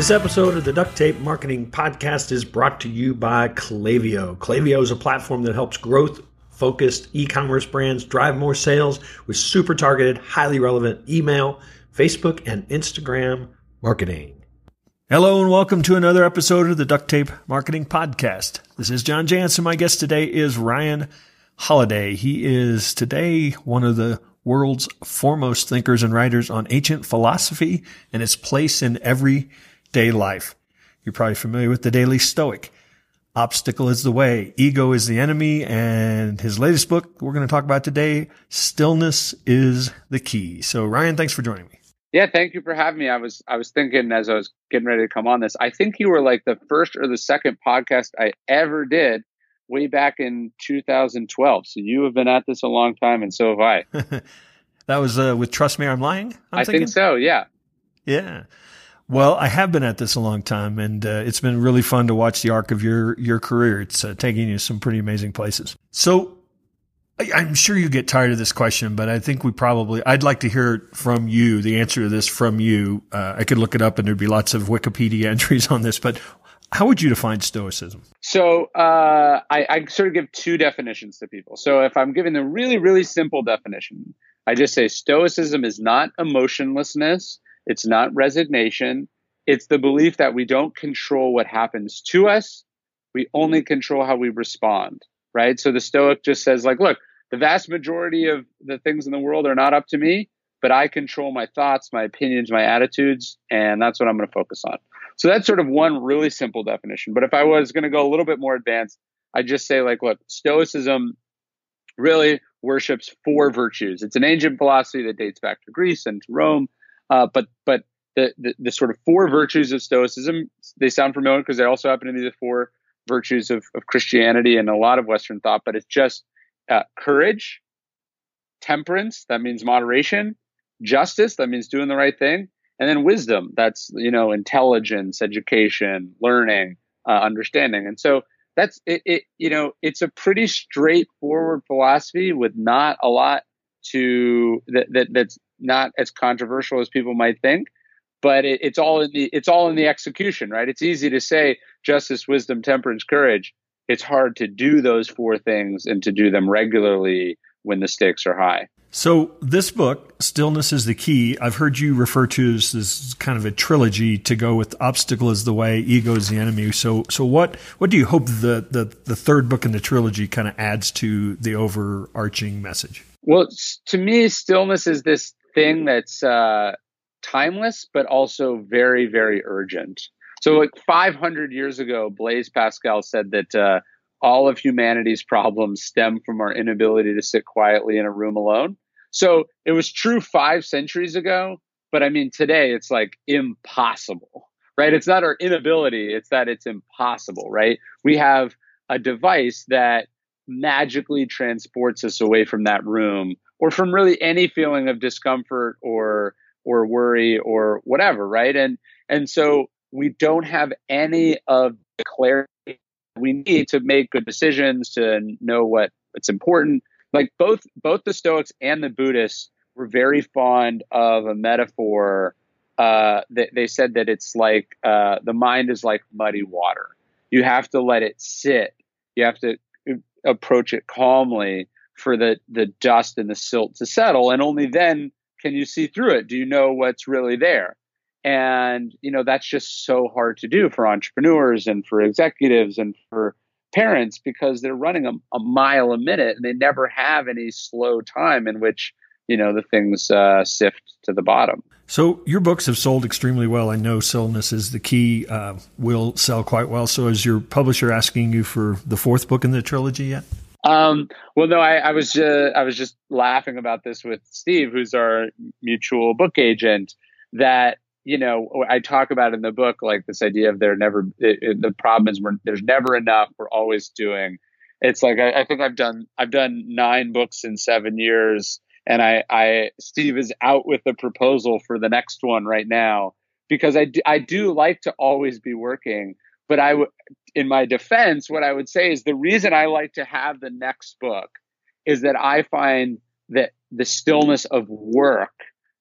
This episode of the Duct Tape Marketing Podcast is brought to you by Klaviyo. Klaviyo is a platform that helps growth focused e commerce brands drive more sales with super targeted, highly relevant email, Facebook, and Instagram marketing. Hello, and welcome to another episode of the Duct Tape Marketing Podcast. This is John Jantsch. My guest today is Ryan Holiday. He is today one of the world's foremost thinkers and writers on ancient philosophy and its place in every day life. You're probably familiar with the Daily Stoic. Obstacle is the way. Ego is the enemy. And his latest book we're going to talk about today, Stillness is the Key. So Ryan, thanks for joining me. Yeah, thank you for having me. I was I was thinking as I was getting ready to come on this, I think you were like the first or the second podcast I ever did way back in 2012. So you have been at this a long time, and so have I. that was uh, with Trust Me, I'm Lying. I'm i thinking? think so. Yeah. Yeah. Well, I have been at this a long time, and uh, it's been really fun to watch the arc of your your career. It's uh, taking you some pretty amazing places. So, I, I'm sure you get tired of this question, but I think we probably I'd like to hear from you the answer to this from you. Uh, I could look it up, and there'd be lots of Wikipedia entries on this, but. How would you define stoicism? So uh, I, I sort of give two definitions to people. So if I'm giving the really, really simple definition, I just say stoicism is not emotionlessness it's not resignation. It's the belief that we don't control what happens to us. We only mm-hmm. control how we respond, right? So the Stoic just says, like, look, the vast majority of the things in the world are not up to me, but I control my thoughts, my opinions, my attitudes, and that's what I'm going to focus on. So that's sort of one really simple definition. But if I was going to go a little bit more advanced, I'd just say, like, look, Stoicism really worships four virtues. It's an ancient philosophy that dates back to Greece and to Rome. Uh, but but the, the, the sort of four virtues of Stoicism they sound familiar because they also happen to be the four virtues of, of Christianity and a lot of Western thought. But it's just uh, courage, temperance that means moderation, justice that means doing the right thing, and then wisdom that's you know intelligence, education, learning, uh, understanding. And so that's it, it. You know, it's a pretty straightforward philosophy with not a lot to that, that that's not as controversial as people might think but it, it's all in the it's all in the execution right? It's easy to say justice wisdom temperance courage. It's hard to do those four things and to do them regularly when the stakes are high. So this book stillness is the key i've heard you refer to as this kind of a trilogy to go with obstacle is the way ego is the enemy. So so what what do you hope the the, the third book in the trilogy kind of adds to the overarching message? Well to me stillness is this thing that's uh, timeless, but also very, very urgent. So, like 500 years ago, Blaise Pascal said that uh, all of humanity's problems stem from our inability to sit quietly in a room alone. So, it was true five centuries ago, but I mean, today it's like impossible, right? It's not our inability, it's that it's impossible, right? We have a device that magically transports us away from that room or from really any feeling of discomfort or or worry or whatever, right? And and so we don't have any of the clarity we need to make good decisions, to know what what's important. Like both both the Stoics and the Buddhists were very fond of a metaphor. Uh, they, they said that it's like uh, the mind is like muddy water. You have to let it sit. You have to uh, approach it calmly for the the dust and the silt to settle and only then can you see through it. Do you know what's really there? And you know that's just so hard to do for entrepreneurs and for executives and for parents because they're running a, a mile a minute and they never have any slow time in which you know the things uh, sift to the bottom. So your books have sold extremely well. I know Stillness is the key uh, will sell quite well. So is your publisher asking you for the fourth book in the trilogy yet um, well, no, I, I was just, I was just laughing about this with Steve, who's our mutual book agent. That you know, I talk about in the book, like this idea of there never. It, it, the problem is there's never enough. We're always doing. It's like I, I think I've done I've done nine books in seven years, and I, I Steve is out with the proposal for the next one right now because I do, I do like to always be working but I would, in my defense, what I would say is the reason I like to have the next book is that I find that the stillness of work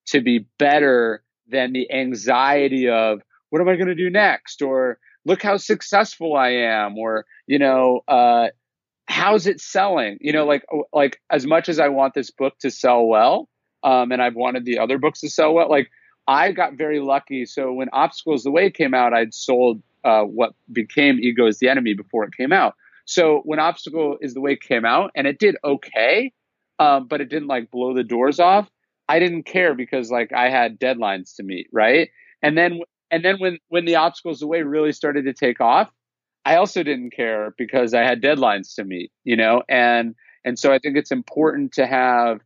to be better than the anxiety of what am I going to do next? Or look how successful I am. Or, you know, uh, how's it selling? You know, like, like as much as I want this book to sell well, um, and I've wanted the other books to sell well, like I got very lucky. So when Obstacles the Way came out, I'd sold uh, what became Ego is the Enemy before it came out. So when Obstacle is the Way came out, and it did okay, um, but it didn't like blow the doors off. I didn't care because like I had deadlines to meet, right? And then and then when when the obstacles away really started to take off, I also didn't care because I had deadlines to meet, you know? And and so I think it's important to have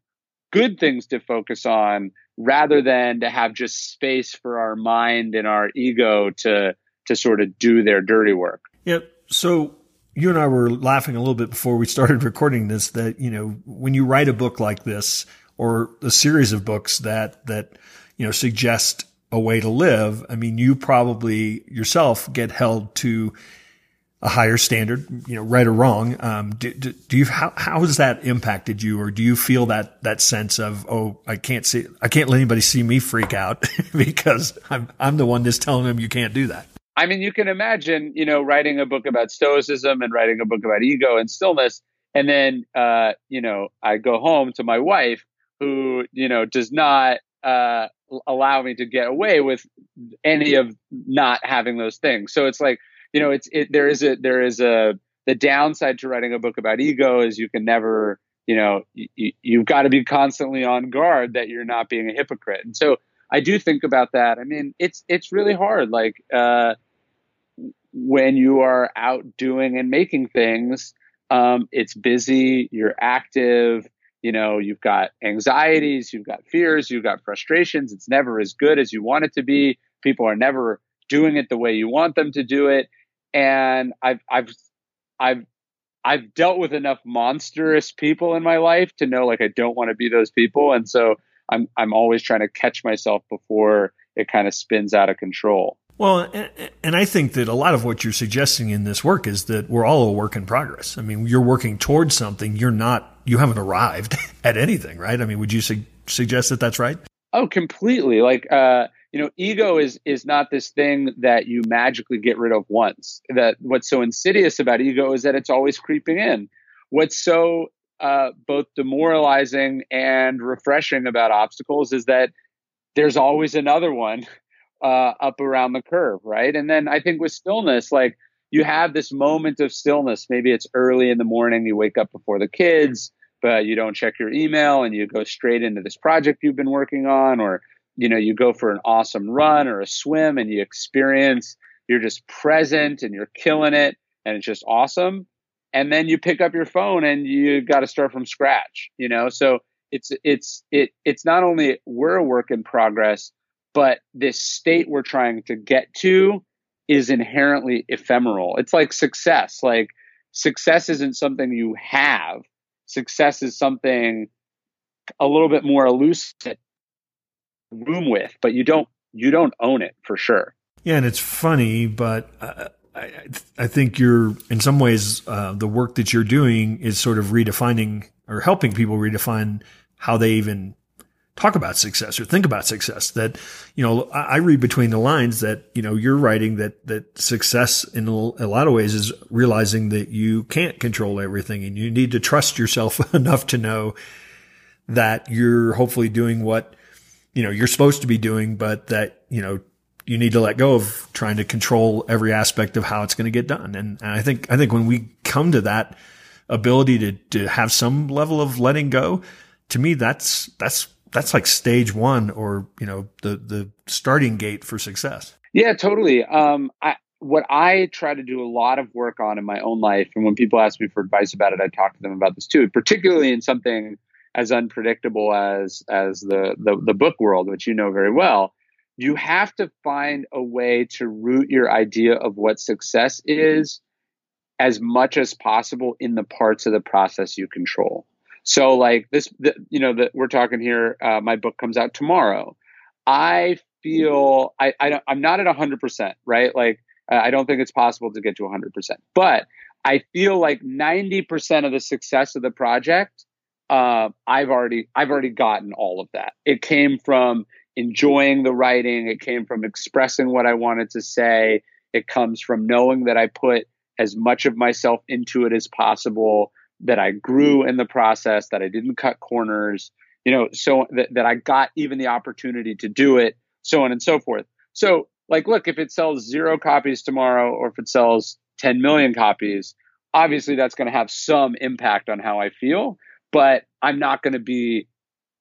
good things to focus on rather than to have just space for our mind and our ego to to sort of do their dirty work. Yeah. So you and I were laughing a little bit before we started recording this that, you know, when you write a book like this or a series of books that, that, you know, suggest a way to live, I mean, you probably yourself get held to a higher standard, you know, right or wrong. Um, do, do, do, you, how, how has that impacted you? Or do you feel that, that sense of, oh, I can't see, I can't let anybody see me freak out because I'm, I'm the one that's telling them you can't do that? I mean, you can imagine, you know, writing a book about stoicism and writing a book about ego and stillness. And then, uh, you know, I go home to my wife who, you know, does not, uh, allow me to get away with any of not having those things. So it's like, you know, it's, it, there is a, there is a, the downside to writing a book about ego is you can never, you know, you, you've got to be constantly on guard that you're not being a hypocrite. And so, I do think about that. I mean, it's it's really hard. Like uh, when you are out doing and making things, um, it's busy. You're active. You know, you've got anxieties, you've got fears, you've got frustrations. It's never as good as you want it to be. People are never doing it the way you want them to do it. And I've I've I've I've dealt with enough monstrous people in my life to know like I don't want to be those people. And so I'm I'm always trying to catch myself before it kind of spins out of control. Well, and I think that a lot of what you're suggesting in this work is that we're all a work in progress. I mean, you're working towards something. You're not, you haven't arrived at anything, right? I mean, would you su- suggest that that's right? Oh, completely. Like, uh, you know, ego is is not this thing that you magically get rid of once. That what's so insidious about ego is that it's always creeping in. What's so uh, both demoralizing and refreshing about obstacles is that there's always another one uh, up around the curve, right? And then I think with stillness, like you have this moment of stillness. Maybe it's early in the morning, you wake up before the kids, but you don't check your email and you go straight into this project you've been working on, or you know, you go for an awesome run or a swim and you experience, you're just present and you're killing it and it's just awesome and then you pick up your phone and you got to start from scratch you know so it's it's it it's not only we're a work in progress but this state we're trying to get to is inherently ephemeral. It's like success. Like success isn't something you have. Success is something a little bit more elusive to room with but you don't you don't own it for sure. Yeah and it's funny but I, I think you're in some ways uh, the work that you're doing is sort of redefining or helping people redefine how they even talk about success or think about success. That you know, I, I read between the lines that you know you're writing that that success in a, lot of ways is realizing that you can't control everything and you need to trust yourself enough to know that you're hopefully doing what you know you're supposed to be doing, but that you know you need to let go of trying to control every aspect of how it's going to get done. And, and I think, I think when we come to that ability to, to have some level of letting go, to me, that's, that's, that's like stage one or, you know, the, the starting gate for success. Yeah, totally. Um, I, what I try to do a lot of work on in my own life, and when people ask me for advice about it, I talk to them about this too, particularly in something as unpredictable as as the the, the book world, which you know very well you have to find a way to root your idea of what success is as much as possible in the parts of the process you control. So, like this, the, you know, that we're talking here. Uh, my book comes out tomorrow. I feel I, I don't, I'm not at hundred percent, right? Like I don't think it's possible to get to hundred percent, but I feel like ninety percent of the success of the project, uh, I've already I've already gotten all of that. It came from enjoying the writing. It came from expressing what I wanted to say. It comes from knowing that I put as much of myself into it as possible, that I grew in the process, that I didn't cut corners, you know, so that, that I got even the opportunity to do it, so on and so forth. So, like, look, if it sells zero copies tomorrow or if it sells 10 million copies, obviously that's going to have some impact on how I feel, but I'm not going to be,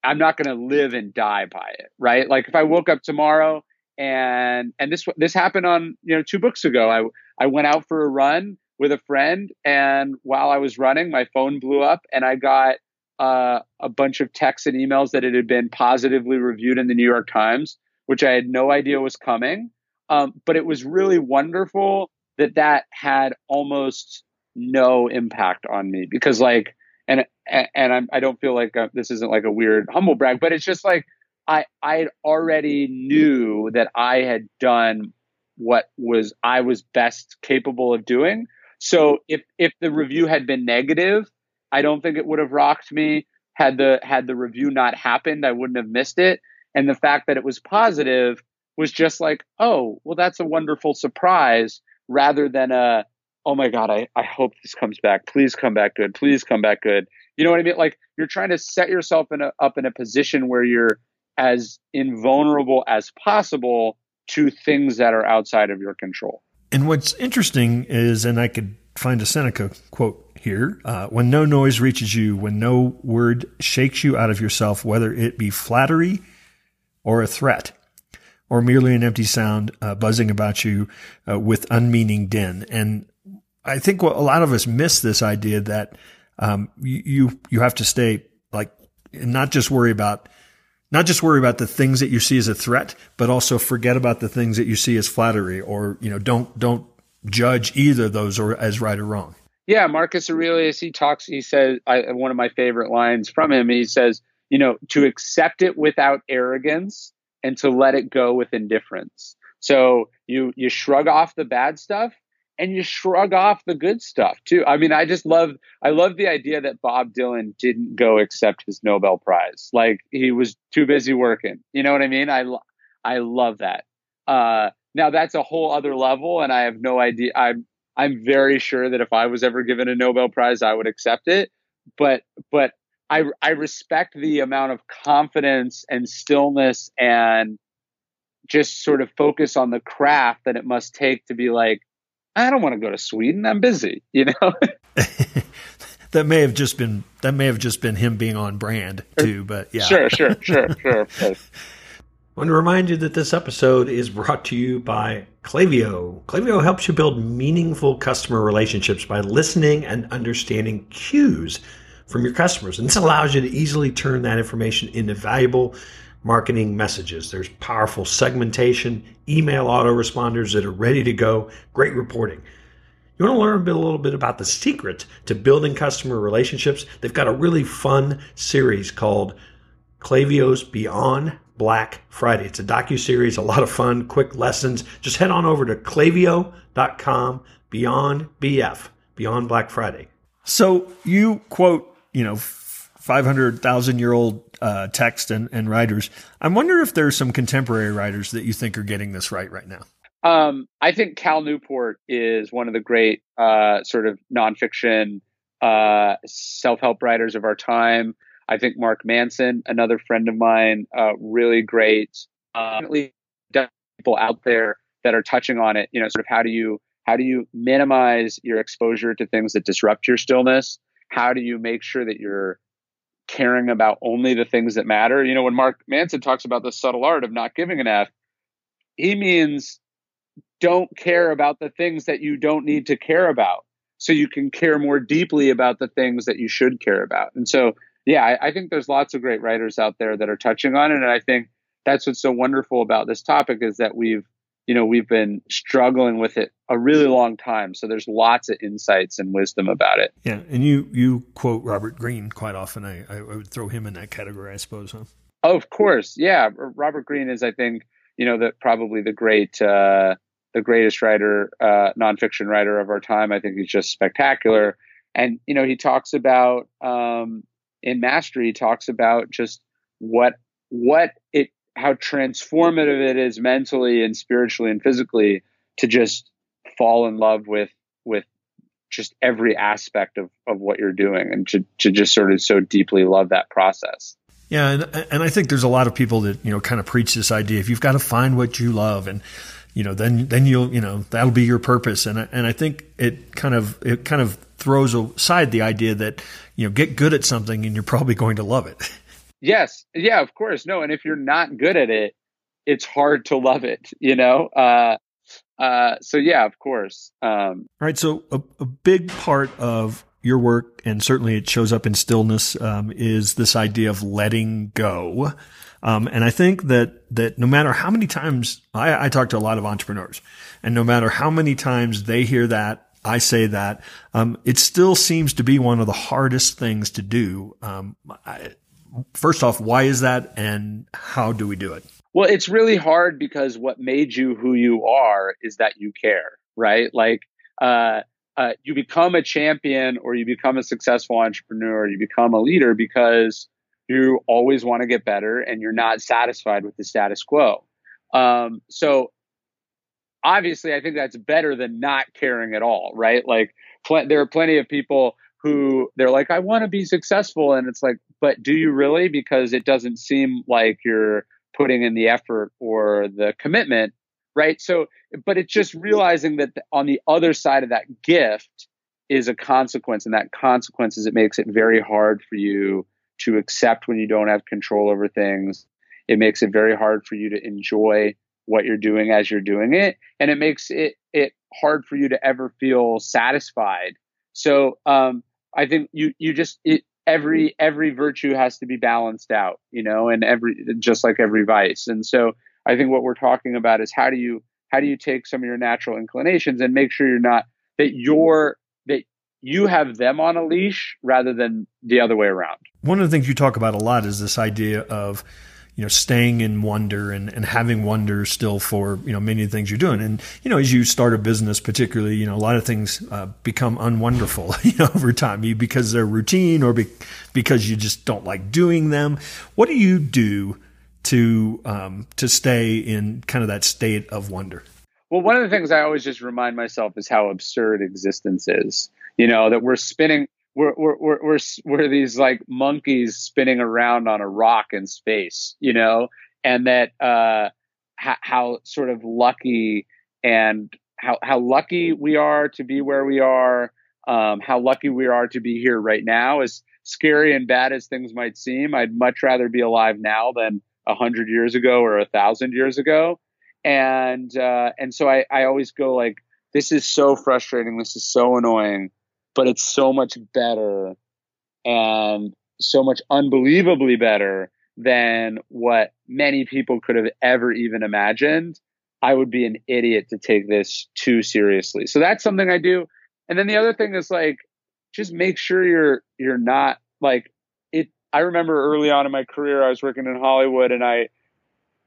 I'm not going to live and die by it, right? Like if I woke up tomorrow and, and this, this happened on, you know, two books ago, I, I went out for a run with a friend and while I was running, my phone blew up and I got uh, a bunch of texts and emails that it had been positively reviewed in the New York Times, which I had no idea was coming. Um, but it was really wonderful that that had almost no impact on me because like and and I'm, I don't feel like uh, this isn't like a weird humble brag, but it's just like I I already knew that I had done what was I was best capable of doing. So if if the review had been negative, I don't think it would have rocked me. Had the had the review not happened, I wouldn't have missed it. And the fact that it was positive was just like, oh, well, that's a wonderful surprise rather than a, oh my God, I, I hope this comes back. Please come back good. Please come back good. You know what I mean? Like you're trying to set yourself in a, up in a position where you're as invulnerable as possible to things that are outside of your control. And what's interesting is, and I could find a Seneca quote here uh, when no noise reaches you, when no word shakes you out of yourself, whether it be flattery or a threat, or merely an empty sound uh, buzzing about you uh, with unmeaning din. And I think what a lot of us miss this idea that um, you you have to stay like and not just worry about not just worry about the things that you see as a threat, but also forget about the things that you see as flattery, or you know don't don't judge either of those or as right or wrong. Yeah, Marcus Aurelius, he talks. He says I, one of my favorite lines from him. He says, you know, to accept it without arrogance and to let it go with indifference. So you you shrug off the bad stuff and you shrug off the good stuff too. I mean, I just love I love the idea that Bob Dylan didn't go accept his Nobel Prize. Like he was too busy working. You know what I mean? I I love that. Uh, now that's a whole other level, and I have no idea. I'm I'm very sure that if I was ever given a Nobel Prize, I would accept it. But but I, I respect the amount of confidence and stillness and just sort of focus on the craft that it must take to be like, I don't want to go to Sweden. I'm busy, you know. that may have just been that may have just been him being on brand too, but yeah. Sure, sure, sure, sure. I want to remind you that this episode is brought to you by Klaviyo. Klaviyo helps you build meaningful customer relationships by listening and understanding cues from your customers. And this allows you to easily turn that information into valuable marketing messages. There's powerful segmentation, email autoresponders that are ready to go, great reporting. You want to learn a, bit, a little bit about the secret to building customer relationships? They've got a really fun series called Klaviyo's Beyond Black Friday. It's a docu series, a lot of fun, quick lessons. Just head on over to klaviyo.com beyond BF, Beyond Black Friday. So you quote you know, 500,000 year old uh, text and, and writers. I wonder if there's some contemporary writers that you think are getting this right right now. Um, I think Cal Newport is one of the great uh, sort of nonfiction uh, self help writers of our time. I think Mark Manson, another friend of mine, uh, really great. Uh, people out there that are touching on it. You know, sort of how do you how do you minimize your exposure to things that disrupt your stillness? how do you make sure that you're caring about only the things that matter? You know, when Mark Manson talks about the subtle art of not giving an F, he means don't care about the things that you don't need to care about so you can care more deeply about the things that you should care about. And so, yeah, I, I think there's lots of great writers out there that are touching on it. And I think that's what's so wonderful about this topic is that we've you know, we've been struggling with it a really long time. So there's lots of insights and wisdom about it. Yeah. And you, you quote Robert Greene quite often. I, I would throw him in that category, I suppose. Huh? Oh, of course. Yeah. Robert Greene is, I think, you know, that probably the great, uh, the greatest writer, uh, nonfiction writer of our time. I think he's just spectacular. And, you know, he talks about, um, in mastery, he talks about just what, what it how transformative it is mentally and spiritually and physically to just fall in love with with just every aspect of, of what you're doing and to, to just sort of so deeply love that process. Yeah, and and I think there's a lot of people that you know kind of preach this idea if you've got to find what you love and you know then then you'll you know that'll be your purpose and and I think it kind of it kind of throws aside the idea that you know get good at something and you're probably going to love it. Yes, yeah, of course. No, and if you're not good at it, it's hard to love it. You know, uh, uh, so yeah, of course. Um, All right. So a, a, big part of your work, and certainly it shows up in stillness, um, is this idea of letting go. Um, and I think that that no matter how many times I, I talk to a lot of entrepreneurs, and no matter how many times they hear that I say that, um, it still seems to be one of the hardest things to do. Um, I, first off, why is that, and how do we do it? Well, it's really hard because what made you who you are is that you care, right? Like, uh, uh, you become a champion or you become a successful entrepreneur, you become a leader because you always want to get better and you're not satisfied with the status quo. Um, so obviously, I think that's better than not caring at all, right? Like, pl- there are plenty of people who they're like, I want to be successful. And it's like, but do you really? Because it doesn't seem like you're putting in the effort or the commitment, right? So, but it's just realizing that on the other side of that gift is a consequence, and that consequence is it makes it very hard for you to accept when you don't have control over things. It makes it very hard for you to enjoy what you're doing as you're doing it, and it makes it it hard for you to ever feel satisfied. So, um, I think you you just it, every mm-hmm. every virtue has to be balanced out, you know, and every just like every vice. And so I think what we're talking about is how do you how do you take some of your natural inclinations and make sure you're not that you're that you have them on a leash rather than the other way around. One of the things you talk about a lot is this idea of you know, staying in wonder and, and having wonder still for, you know, many of the things you're doing. And, you know, as you start a business, particularly, you know, a lot of things uh, become unwonderful, you know, over time because they're routine or be, because you just don't like doing them. What do you do to, um, to stay in kind of that state of wonder? Well, one of the things I always just remind myself is how absurd existence is. You know, that we're spinning, we're, we're, we're, we're, we're these like monkeys spinning around on a rock in space, you know, and that, uh, how, how sort of lucky and how, how lucky we are to be where we are, um, how lucky we are to be here right now. As scary and bad as things might seem, I'd much rather be alive now than a hundred years ago or a thousand years ago. And, uh, and so I, I always go like, this is so frustrating. This is so annoying but it's so much better and so much unbelievably better than what many people could have ever even imagined. I would be an idiot to take this too seriously. So that's something I do. And then the other thing is like just make sure you're you're not like it I remember early on in my career I was working in Hollywood and I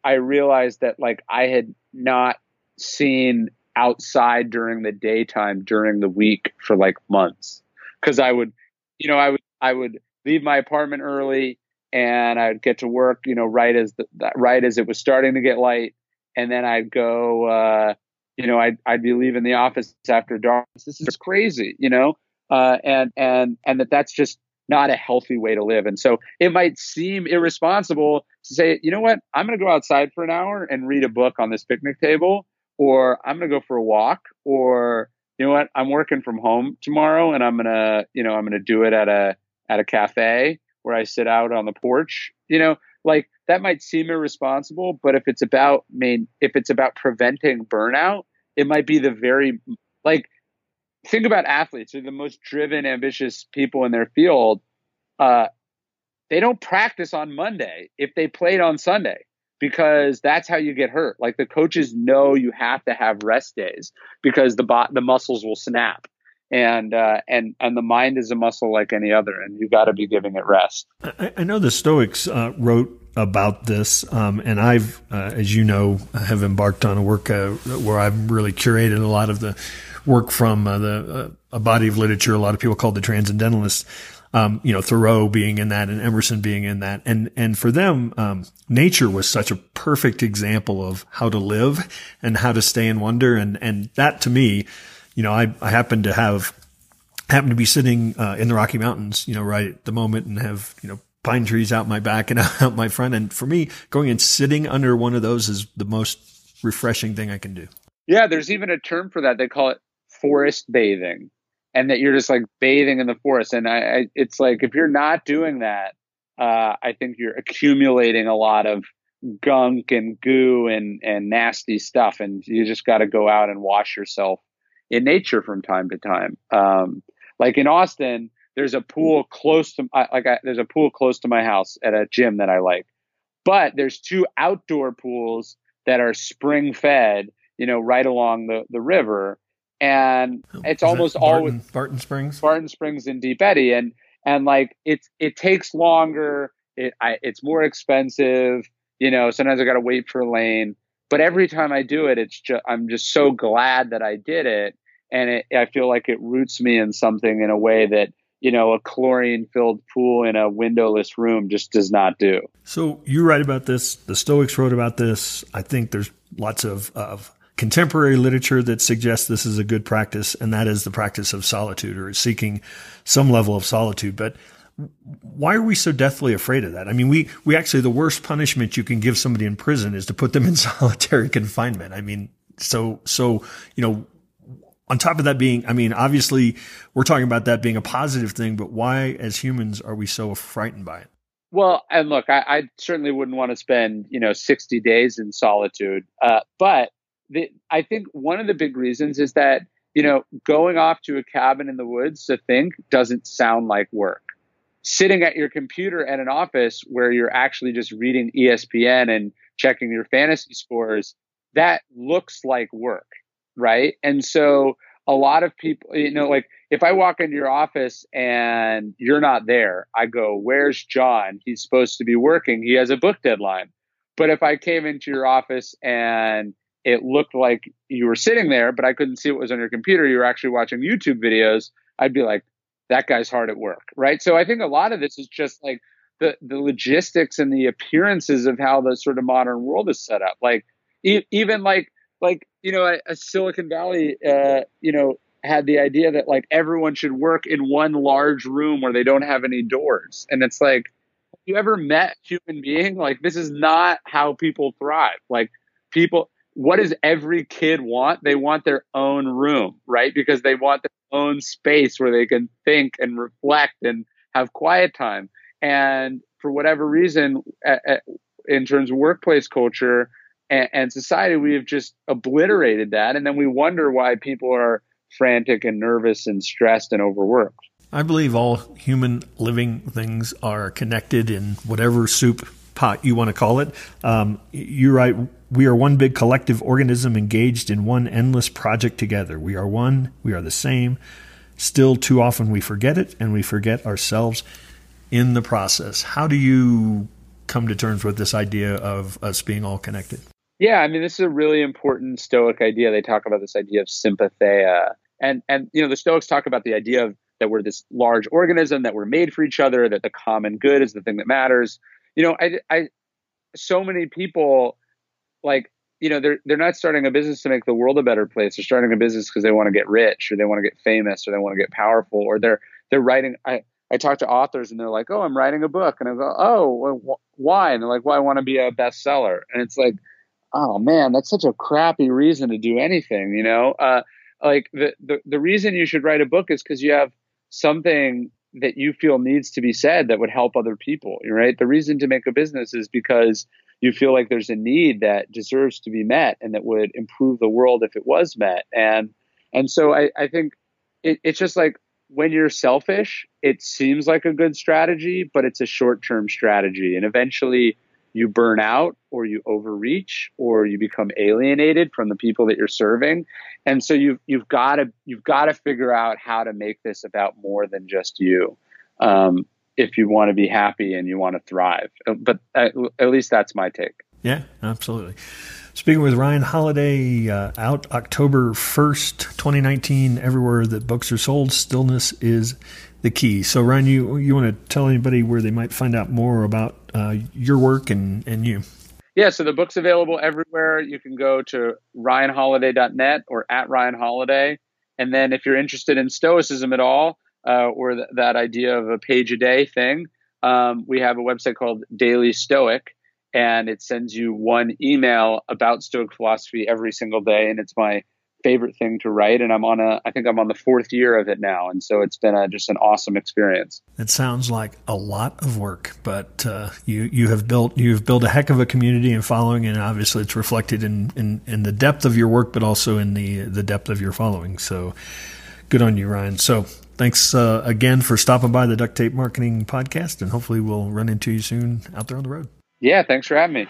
I realized that like I had not seen outside during the daytime during the week for like months because I would, you know, I would I would leave my apartment early and I'd get to work, you know, right as the right as it was starting to get light, and then I'd go, uh, you know, I'd I'd be leaving the office after dark. This is crazy, you know, uh, and and and that that's just not a healthy way to live. And so it might seem irresponsible to say, you know what, I'm going to go outside for an hour and read a book on this picnic table or I'm going to go for a walk, or you know what, I'm working from home tomorrow, and I'm gonna, you know, I'm gonna do it at a at a cafe where I sit out on the porch. You know, like that might seem irresponsible, but if it's about main, if it's about preventing burnout, it might be the very like. Think about athletes; they're the most driven, ambitious people in their field. Uh, they don't practice on Monday if they played on Sunday because that's how you get hurt. Like the coaches know you have to have rest days because the bot the muscles will snap. And uh, and and the mind is a muscle like any other, and you got to be giving it rest. I, I know the Stoics uh, wrote about this, um, and I've, uh, as you know, have embarked on a work uh, where I've really curated a lot of the work from uh, the uh, a body of literature. A lot of people called the Transcendentalists. Um, you know, Thoreau being in that and Emerson being in that. And, and for them, um, nature was such a perfect example of how to live and how to stay in wonder. And, and that to me, you know, I, I happen to have, happen to be sitting, uh, in the Rocky Mountains, you know, right at the moment and have, you know, pine trees out my back and out my front. And for me, going and sitting under one of those is the most refreshing thing I can do. Yeah, there's even a term for that. They call it forest bathing, and that you're just like bathing in the forest. And I, I it's like if you're not doing that, uh, I think you're accumulating a lot of gunk and goo and and nasty stuff, and you just got to go out and wash yourself in nature from time to time. Um, like in Austin, there's a pool close to like I, there's a pool close to my house at a gym that I like, but there's two outdoor pools that are spring fed, you know, right along the, the river. And oh, it's almost always Barton Springs, Barton Springs in Deep Eddy. And, and like it's, it takes longer. It, I, it's more expensive. You know, sometimes I got to wait for a lane, but every time I do it, it's just, I'm just so glad that I did it. And it, I feel like it roots me in something in a way that, you know, a chlorine filled pool in a windowless room just does not do. So you write about this. The Stoics wrote about this. I think there's lots of, of contemporary literature that suggests this is a good practice, and that is the practice of solitude or seeking some level of solitude. But why are we so deathly afraid of that? I mean, we, we actually, the worst punishment you can give somebody in prison is to put them in solitary confinement. I mean, so, so, you know, on top of that being, I mean, obviously we're talking about that being a positive thing, but why as humans are we so frightened by it? Well, and look, I, I certainly wouldn't want to spend, you know, 60 days in solitude. Uh, but the, I think one of the big reasons is that, you know, going off to a cabin in the woods to think doesn't sound like work. Sitting at your computer at an office where you're actually just reading ESPN and checking your fantasy scores, that looks like work right? And so a lot of people, you know, like if I walk into your office and you're not there, I go, Where's John? He's supposed to be working. He has a book deadline. But if I came into your office and it looked like you were sitting there, but I couldn't see what was on your computer, you were actually watching YouTube videos, I'd be like, that guy's hard at work, right? So I think a lot of this is just like the, the logistics and the appearances of how the sort of modern world is set up. Like, e- even like like you know a, a Silicon Valley uh, you know had the idea that like everyone should work in one large room where they don't have any doors. And it's like have you ever met human being? Like this is not how people thrive. Like people what does every kid want they want their own room right because they want their own space where they can think and reflect and have quiet time and for whatever reason at, at, in terms of workplace culture and, and society, we have just obliterated that. And then we wonder why people are frantic and nervous and stressed and overworked. I believe all human living things are connected in whatever soup pot you want to call it. Um, you're right. We are one big collective organism engaged in one endless project together. We are one. We are the same. Still, too often we forget it and we forget ourselves in the process. How do you come to terms with this idea of us being all connected? Yeah, I mean, this is a really important Stoic idea. They talk about this idea of sympatheia, and and you know, the Stoics talk about the idea of that we're this large organism, that we're made for each other, that the common good is the thing that matters. You know, I, I, so many people, like, you know, they're they're not starting a business to make the world a better place. They're starting a business because they want to get rich, or they want to get famous, or they want to get powerful, or they're they're writing. I I talk to authors and they're like, "Oh, I'm writing a book," and I go, "Oh, well, wh- why?" And they're like, "Well, I want to be a bestseller," and it's like oh man, that's such a crappy reason to do anything, you know? Uh, like the, the, the reason you should write a book is because you have something that you feel needs to be said that would help other people, right? The reason to make a business is because you feel like there's a need that deserves to be met and that would improve the world if it was met. And, and so I, I think it, it's just like when you're selfish, it seems like a good strategy, but it's a short term strategy. And eventually you burn out or you overreach or you become alienated from the people that you're serving and so you've you've got to you've got to figure out how to make this about more than just you um, if you want to be happy and you want to thrive but at, at least that's my take Yeah, absolutely. Speaking with Ryan Holiday, uh, out October 1st, 2019, everywhere that books are sold, stillness is the key. So, Ryan, you, you want to tell anybody where they might find out more about uh, your work and, and you? Yeah, so the book's available everywhere. You can go to ryanholiday.net or at ryanholiday. And then if you're interested in Stoicism at all, uh, or th- that idea of a page a day thing, um, we have a website called Daily Stoic and it sends you one email about Stoic philosophy every single day. And it's my favorite thing to write. And I'm on a, I think I'm on the fourth year of it now. And so it's been a, just an awesome experience. It sounds like a lot of work, but uh, you, you have built, you've built a heck of a community and following. And obviously it's reflected in, in, in the depth of your work, but also in the, the depth of your following. So good on you, Ryan. So thanks uh, again for stopping by the Duct Tape Marketing Podcast. And hopefully we'll run into you soon out there on the road. Yeah, thanks for having me.